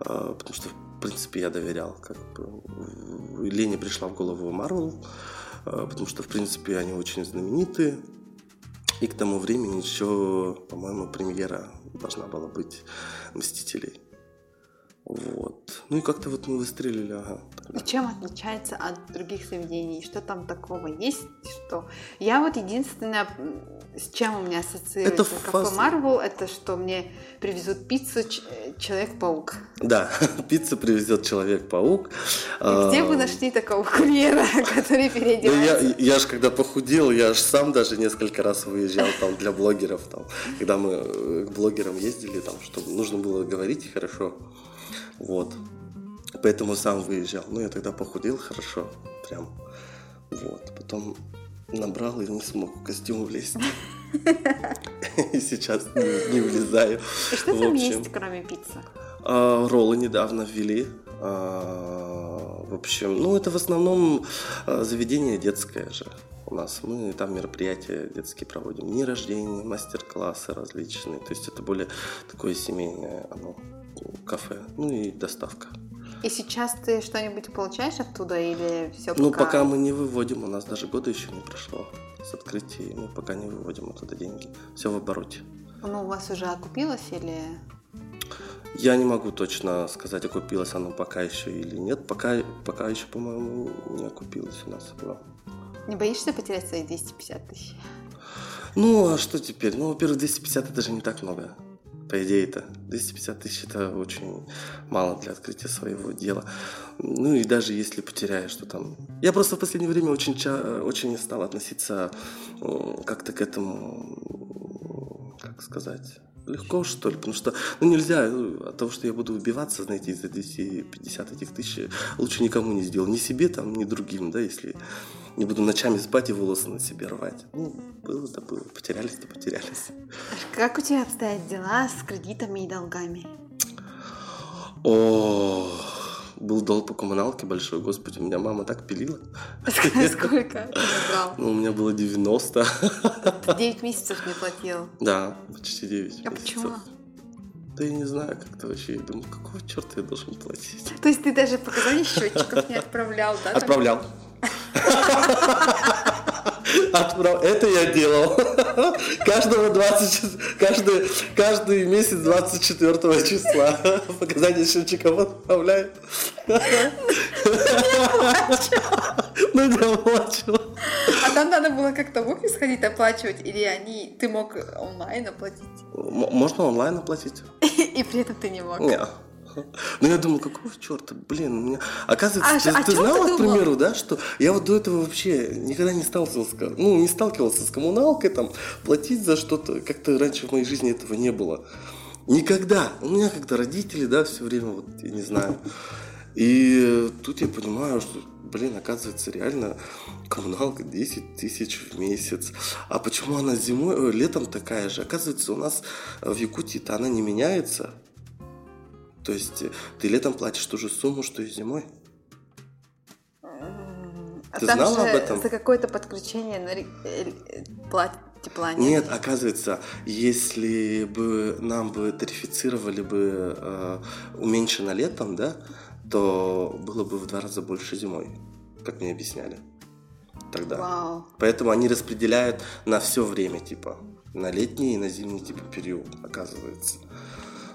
э, потому что, в принципе, я доверял. Как бы. Лене пришла в голову Марвел, потому что, в принципе, они очень знаменитые. И к тому времени еще, по-моему, премьера должна была быть «Мстителей». Вот. Ну и как-то вот мы выстрелили, ага. И чем отличается от других заведений? Что там такого есть? Что я вот единственное, с чем у меня ассоциируется Это кафе Марвел, это что мне привезут пиццу Ч- Человек-паук. Да, пиццу привезет Человек-паук. Где вы А, нашли такого курьера, который Да переодевается? я, я ж когда похудел, я ж сам даже несколько раз выезжал там для блогеров, там, когда мы э, к блогерам ездили, там, чтобы нужно было говорить хорошо, вот. Поэтому сам выезжал. Ну, я тогда похудел хорошо, прям, вот. Потом набрал и не смог в костюм влезть. И сейчас не, не влезаю. И что там есть, кроме пиццы? а, Роллы недавно ввели. А, В общем, ну это в основном а, заведение детское же у нас. Мы там мероприятия детские проводим. Дни рождения, мастер-классы различные. То есть это более такое семейное оно, кафе. Ну и доставка. И сейчас ты что-нибудь получаешь оттуда или все Ну пока мы не выводим, у нас даже года еще не прошло с открытия. Мы пока не выводим оттуда деньги. Все в обороте. Ну, у вас уже окупилось или... Я не могу точно сказать, окупилось оно пока еще или нет. Пока, пока еще, по-моему, не окупилось у нас. да. Не боишься потерять свои 250 тысяч? Ну, а что теперь? Ну, во-первых, 250 это даже не так много. По идее-то. 250 тысяч это очень мало для открытия своего дела. Ну и даже если потеряешь, что там... Я просто в последнее время очень, ча- очень стал относиться как-то к этому, как сказать, легко, что ли, потому что, ну, нельзя э, от того, что я буду убиваться, знаете, из-за 250 этих тысяч, лучше никому не сделал, ни себе там, ни другим, да, если не буду ночами спать и волосы на себе рвать. Ну, было да было, потерялись да потерялись. Как у тебя обстоят дела с кредитами и долгами? О, был долг по коммуналке большой, господи, меня мама так пилила. Сколько ты? Ну, у меня было 90. Ты 9 месяцев не платил. Да, почти 9 А почему? Да я не знаю, как-то вообще. Я думаю, какого черта я должен платить? То есть ты даже показаний счетчиков не отправлял, да? Отправлял. Отправ- Это я делал. Каждого 20, каждый, каждый месяц 24 числа показания счетчиков отправляю. Ну, не оплачивал. А там надо было как-то в офис ходить оплачивать, или они, ты мог онлайн оплатить, Можно онлайн оплатить? и при этом ты не мог. Не. Ну, я думал, какого черта, блин, у меня... Оказывается, А ты, о ты знала, к примеру, да, что я вот до этого вообще никогда не сталкивался, ну, не сталкивался с коммуналкой, там, платить за что-то, как-то раньше в моей жизни этого не было. Никогда. У меня как-то родители, да, все время, вот, я не знаю. И тут я понимаю, что, блин, оказывается, реально коммуналка 10 тысяч в месяц. А почему она зимой, э, летом такая же? Оказывается, у нас в Якутии-то она не меняется. То есть э, ты летом платишь ту же сумму, что и зимой. М, Ты там знала же об этом? За какое-то подключение на э, э, плат- тепла нет. Нет, оказывается, если бы нам бы тарифицировали бы э, уменьшенно летом, да, то было бы в два раза больше зимой, как мне объясняли тогда. Вау. Поэтому они распределяют на все время, типа, на летний и на зимний типа период, оказывается.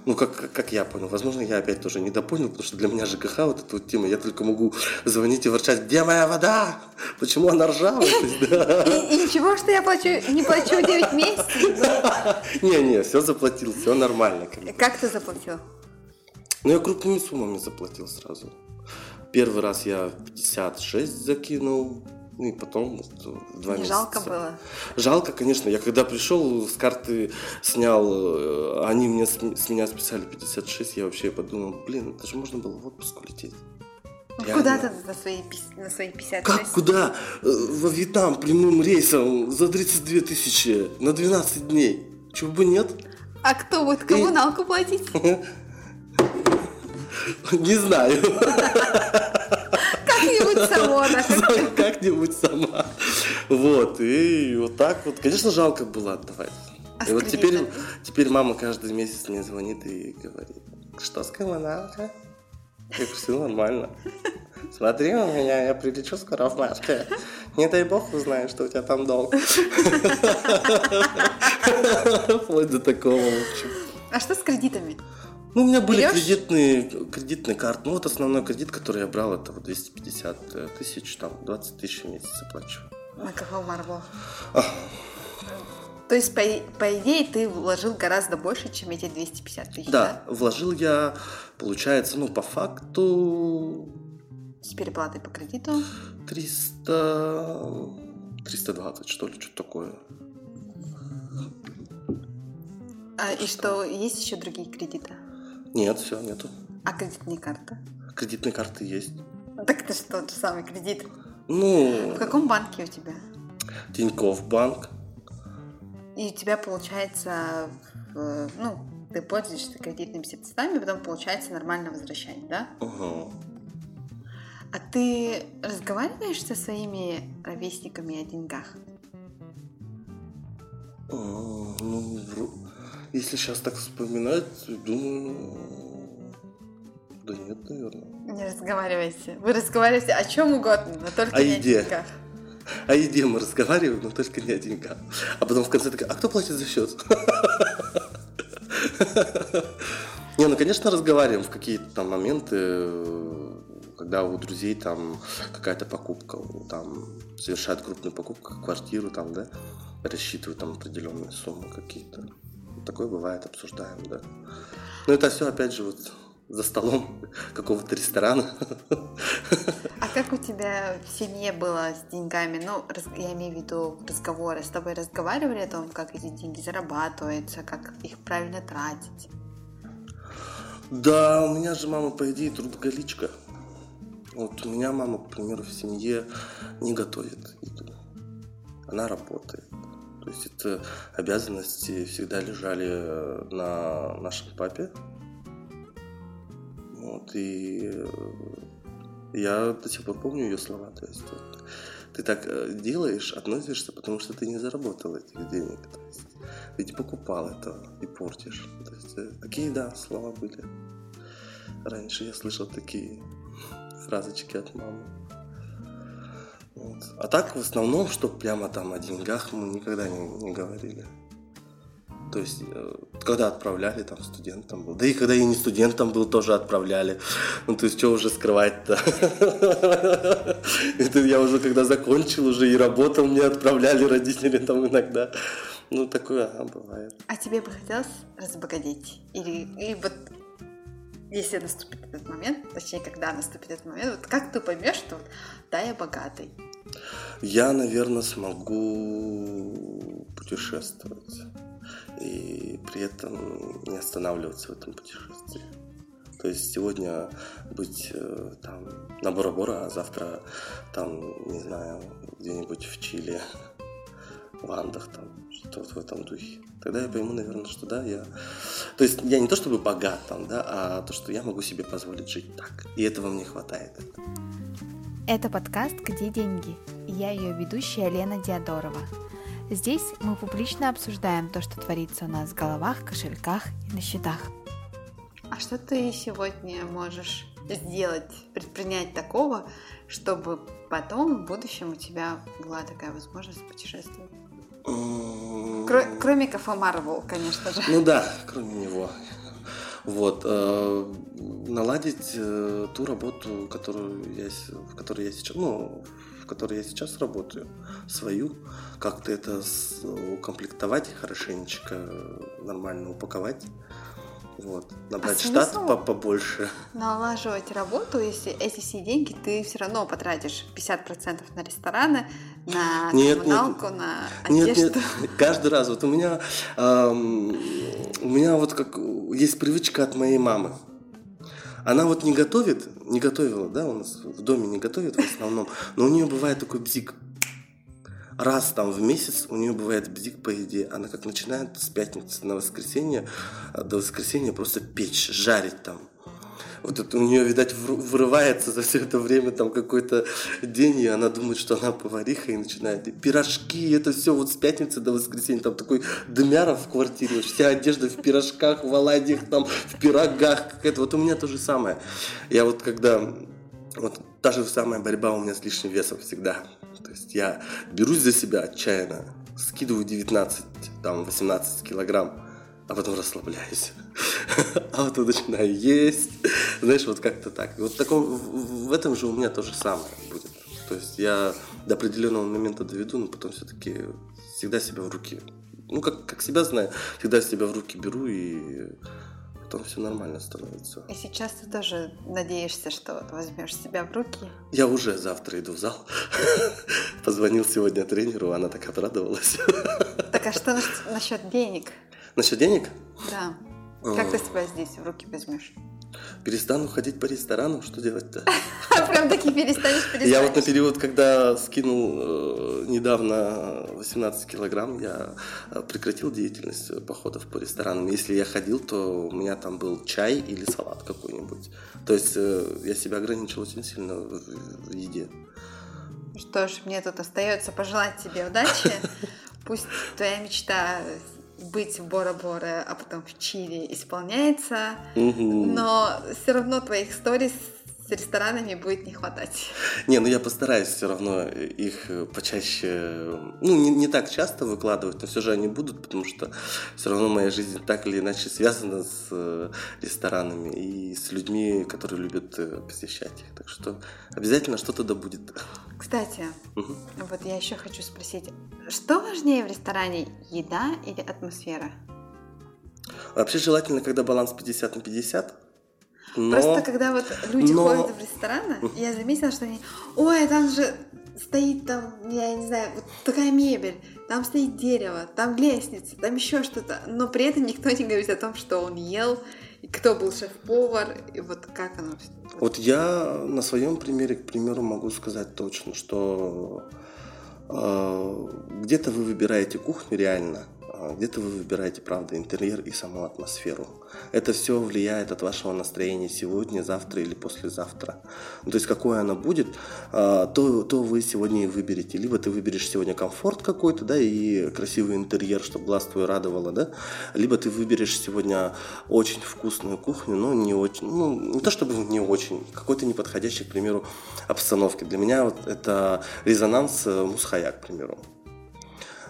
Ну, как, как я понял. Возможно, я опять тоже недопонял, потому что для меня ЖКХ вот эта вот тема, я только могу звонить и ворчать, где моя вода? Почему она ржавая? И ничего, что я плачу, не плачу 9 месяцев? Не-не, все заплатил, все нормально. Как ты заплатил? Ну, я крупными суммами заплатил сразу. Первый раз я 56 закинул, ну и потом в два Не месяца. жалко было? Жалко, конечно. Я когда пришел, с карты снял, э, они мне, с меня списали 56, я вообще подумал, блин, это же можно было в отпуск улететь. Ну, куда ты на свои, на свои 56? Как куда? Э, во Вьетнам прямым рейсом за 32 тысячи на 12 дней. Чего бы нет? А кто будет коммуналку платить? Не знаю. Как-нибудь сама. Как-нибудь сама. Вот, и вот так вот. Конечно, жалко было отдавать. И вот теперь, теперь мама каждый месяц мне звонит и говорит, что с коммуналка? Говорю, все нормально. Смотри у меня, я прилечу скоро в марте. Не дай бог узнаю, что у тебя там долг. Вплоть до такого, в общем. А что с кредитами? Ну, у меня были Берешь? кредитные, кредитные карты. Ну, вот основной кредит, который я брал, это вот 250 э, тысяч, там, 20 тысяч в месяц оплачу. На какого марбо? То есть, по, по идее, ты вложил гораздо больше, чем эти 250 тысяч, да? Да, вложил я, получается, ну, по факту... С переплатой по кредиту? 300... 320, что ли, что-то такое. А, и что, есть еще другие кредиты? Нет, все, нету. А кредитные карты? Кредитные карты есть. Так это что, тот же самый кредит? Ну... В каком банке у тебя? Тинькофф банк. И у тебя получается, ну, ты пользуешься кредитными средствами, потом получается нормально возвращать, да? Угу. А ты разговариваешь со своими ровесниками о деньгах? Ну, если сейчас так вспоминать, думаю, да нет, наверное. Не разговаривайте. Вы разговариваете о чем угодно, но только о не еде. о деньгах. О еде мы разговариваем, но только не о деньгах. А потом в конце такая, а кто платит за счет? Не, ну, конечно, разговариваем в какие-то там моменты, когда у друзей там какая-то покупка, там совершают крупную покупку, квартиру там, да, рассчитывают там определенные суммы какие-то. Такое бывает, обсуждаем, да. Но это все, опять же, вот за столом какого-то ресторана. А как у тебя в семье было с деньгами? Ну, я имею в виду разговоры. С тобой разговаривали о том, как эти деньги зарабатываются, как их правильно тратить? Да, у меня же мама, по идее, трудоголичка. Вот у меня мама, к примеру, в семье не готовит еду. Она работает. То есть это обязанности всегда лежали э, на нашем папе. Вот, и э, я до сих пор помню ее слова. То есть вот, ты так э, делаешь, относишься, потому что ты не заработал этих денег. То есть ты не покупал это и портишь. То есть, такие, да, слова были. Раньше я слышал такие фразочки от мамы. Вот. А так в основном, что прямо там о деньгах мы никогда не, не говорили. То есть, э, когда отправляли там студентам был. Да и когда я не студентом был, тоже отправляли. Ну, то есть, что уже скрывать-то? Это я уже когда закончил, уже и работал, мне отправляли родители там иногда. Ну, такое бывает. А тебе бы хотелось разбогатеть? Или, вот если наступит этот момент, точнее, когда наступит этот момент, вот как ты поймешь, что да, я богатый? Я, наверное, смогу путешествовать и при этом не останавливаться в этом путешествии. То есть сегодня быть э, там на Бора-Бора, а завтра там, не знаю, где-нибудь в Чили, в Андах, там, что-то в этом духе. Тогда я пойму, наверное, что да, я... То есть я не то чтобы богат там, да, а то, что я могу себе позволить жить так. И этого мне хватает. Это подкаст «Где деньги?» я ее ведущая Лена Диадорова. Здесь мы публично обсуждаем то, что творится у нас в головах, кошельках и на счетах. А что ты сегодня можешь сделать, предпринять такого, чтобы потом в будущем у тебя была такая возможность путешествовать? Кро- кроме кафе Марвел, конечно же. Ну да, кроме него. Вот. Э, наладить э, ту работу, которую я, в которой я сейчас, ну, в которой я сейчас работаю, свою, как-то это укомплектовать хорошенечко, нормально упаковать вот, набрать а штат по побольше. Налаживать работу, если эти все деньги ты все равно потратишь 50% на рестораны, на нет, коммуналку, нет, на одежду. Нет, нет, каждый раз. Вот у меня, эм, у меня вот как есть привычка от моей мамы. Она вот не готовит, не готовила, да, у нас в доме не готовит в основном, но у нее бывает такой бзик раз там в месяц у нее бывает бзик по еде. Она как начинает с пятницы на воскресенье э, до воскресенья просто печь, жарить там. Вот это у нее, видать, вырывается за все это время там какой-то день, и она думает, что она повариха, и начинает. И пирожки, это все вот с пятницы до воскресенья. Там такой дымяров в квартире, вся одежда в пирожках, в оладьях, там, в пирогах. Какая-то. Вот у меня то же самое. Я вот когда... Вот та же самая борьба у меня с лишним весом всегда. То есть я берусь за себя отчаянно, скидываю 19, там 18 килограмм, а потом расслабляюсь. А потом начинаю есть. Знаешь, вот как-то так. Вот в, таком, в этом же у меня то же самое будет. То есть я до определенного момента доведу, но потом все-таки всегда себя в руки. Ну, как, как себя знаю, всегда себя в руки беру и потом все нормально становится. И сейчас ты тоже надеешься, что возьмешь себя в руки? Я уже завтра иду в зал. Позвонил сегодня тренеру, она так обрадовалась. Так а что насчет денег? Насчет денег? Да. Как ты себя здесь в руки возьмешь? Перестану ходить по ресторанам, что делать-то? Прям таки перестанешь, перестанешь. Я вот на период, когда скинул э, недавно 18 килограмм, я э, прекратил деятельность походов по ресторанам. Если я ходил, то у меня там был чай или салат какой-нибудь. То есть э, я себя ограничил очень сильно в еде. Что ж, мне тут остается пожелать тебе удачи. Пусть твоя мечта быть в Бора-Бора, а потом в Чили исполняется, угу. но все равно твоих сторис с ресторанами будет не хватать. Не, ну я постараюсь все равно их почаще, ну не, не так часто выкладывать, но все же они будут, потому что все равно моя жизнь так или иначе связана с э, ресторанами и с людьми, которые любят э, посещать их. Так что обязательно что-то да будет. Кстати, угу. вот я еще хочу спросить, что важнее в ресторане, еда или атмосфера? Вообще желательно, когда баланс 50 на 50, но... Просто когда вот люди Но... ходят в рестораны, я заметила, что они, ой, там же стоит там, я не знаю, вот такая мебель, там стоит дерево, там лестница, там еще что-то, но при этом никто не говорит о том, что он ел, и кто был шеф-повар, и вот как оно. Вот я на своем примере, к примеру, могу сказать точно, что э, где-то вы выбираете кухню реально, а где-то вы выбираете, правда, интерьер и саму атмосферу. Это все влияет от вашего настроения сегодня, завтра или послезавтра. Ну, то есть, какое оно будет, а, то, то вы сегодня и выберете. Либо ты выберешь сегодня комфорт какой-то, да, и красивый интерьер, чтобы глаз твой радовало, да, либо ты выберешь сегодня очень вкусную кухню, но не очень, ну, не то чтобы не очень, какой-то неподходящий, к примеру, обстановки. Для меня вот это резонанс э, мусхая, к примеру.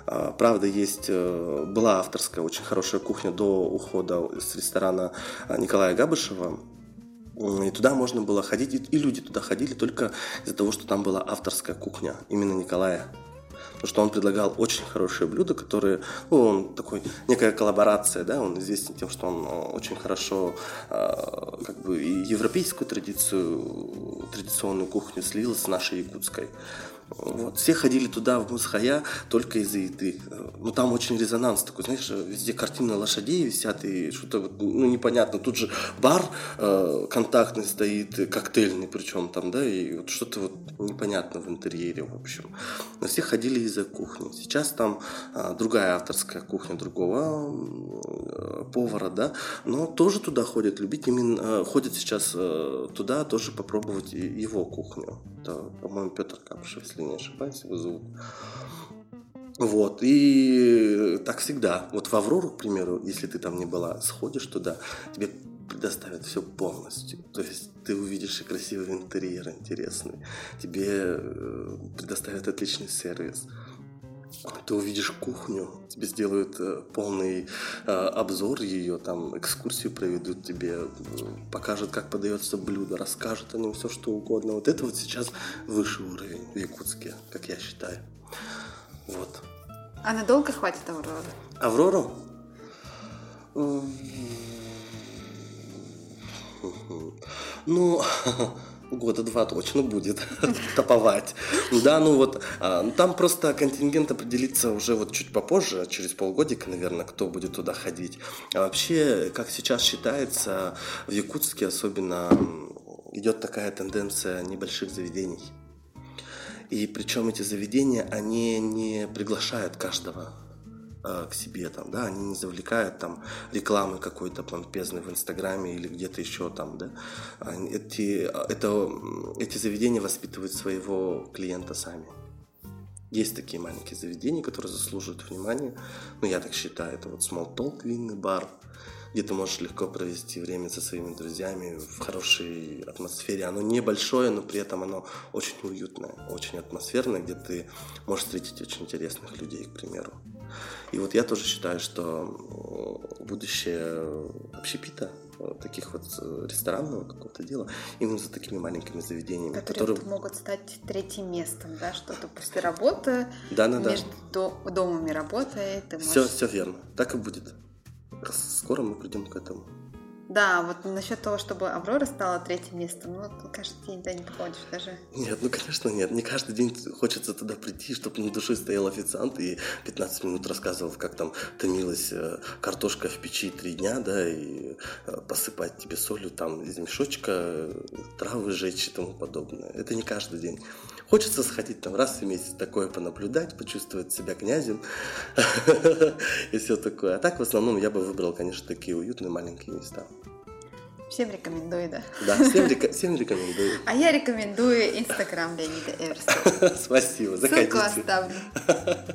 А, правда, есть, э, была авторская очень хорошая кухня до ухода с ресторана а, Николая Габышева. И туда можно было ходить, и люди туда ходили только из-за того, что там была авторская кухня именно Николая. Потому что он предлагал очень хорошие блюда, которые, ну, он такой, некая коллаборация, да, он известен тем, что он э, очень хорошо, э, как бы, и европейскую традицию, традиционную кухню слил с нашей якутской. Вот. Все ходили туда, в Мусхая, только из-за еды. Ну, там очень резонанс такой, знаешь, везде картины лошадей висят, и что-то, ну, непонятно. Тут же бар э, контактный стоит, коктейльный причем там, да, и вот что-то вот непонятно в интерьере, в общем. Но все ходили из-за кухни. Сейчас там э, другая авторская кухня другого э, повара, да, но тоже туда ходят, любить именно, э, ходят сейчас э, туда тоже попробовать его кухню. Это, по-моему, Петр Капшев, если не ошибаюсь, его зовут. Вот, и так всегда. Вот в Аврору, к примеру, если ты там не была, сходишь туда, тебе предоставят все полностью. То есть ты увидишь и красивый интерьер интересный, тебе э, предоставят отличный сервис. Ты увидишь кухню, тебе сделают э, полный э, обзор ее, там экскурсию проведут тебе, э, покажут, как подается блюдо, расскажут о нем все, что угодно. Вот это вот сейчас высший уровень в Якутске, как я считаю. Вот. А надолго хватит Авроры? Аврору? Ну, года два точно будет топовать. Да, ну вот, а, ну там просто контингент определится уже вот чуть попозже, через полгодика, наверное, кто будет туда ходить. А вообще, как сейчас считается, в Якутске особенно идет такая тенденция небольших заведений. И причем эти заведения, они не приглашают каждого Э, к себе там, да, они не завлекают там рекламы какой-то помпезной в Инстаграме или где-то еще там, да. Эти, это, эти заведения воспитывают своего клиента сами. Есть такие маленькие заведения, которые заслуживают внимания. Ну, я так считаю, это вот Small Talk, винный бар, где ты можешь легко провести время со своими друзьями в хорошей атмосфере. Оно небольшое, но при этом оно очень уютное, очень атмосферное, где ты можешь встретить очень интересных людей, к примеру. И вот я тоже считаю, что будущее общепита, таких вот э, ресторанного какого-то дела, именно за такими маленькими заведениями. Которые, которые... могут стать третьим местом, да, что-то после работы, да, да, между да. домом и работой. Ты можешь... Все, все верно, так и будет. Скоро мы придем к этому. Да, вот насчет того, чтобы Аврора стала третьим местом, ну, каждый день туда не походишь даже. Нет, ну, конечно, нет. Не каждый день хочется туда прийти, чтобы на душе стоял официант и 15 минут рассказывал, как там томилась э, картошка в печи три дня, да, и э, посыпать тебе солью там из мешочка, травы жечь и тому подобное. Это не каждый день. Хочется сходить там раз в месяц такое понаблюдать, почувствовать себя князем и все такое. А так в основном я бы выбрал, конечно, такие уютные маленькие места. Всем рекомендую, да. Да, всем, река- всем рекомендую. А я рекомендую Инстаграм Леонида Эверста. Спасибо, заходите. Ссылку оставлю.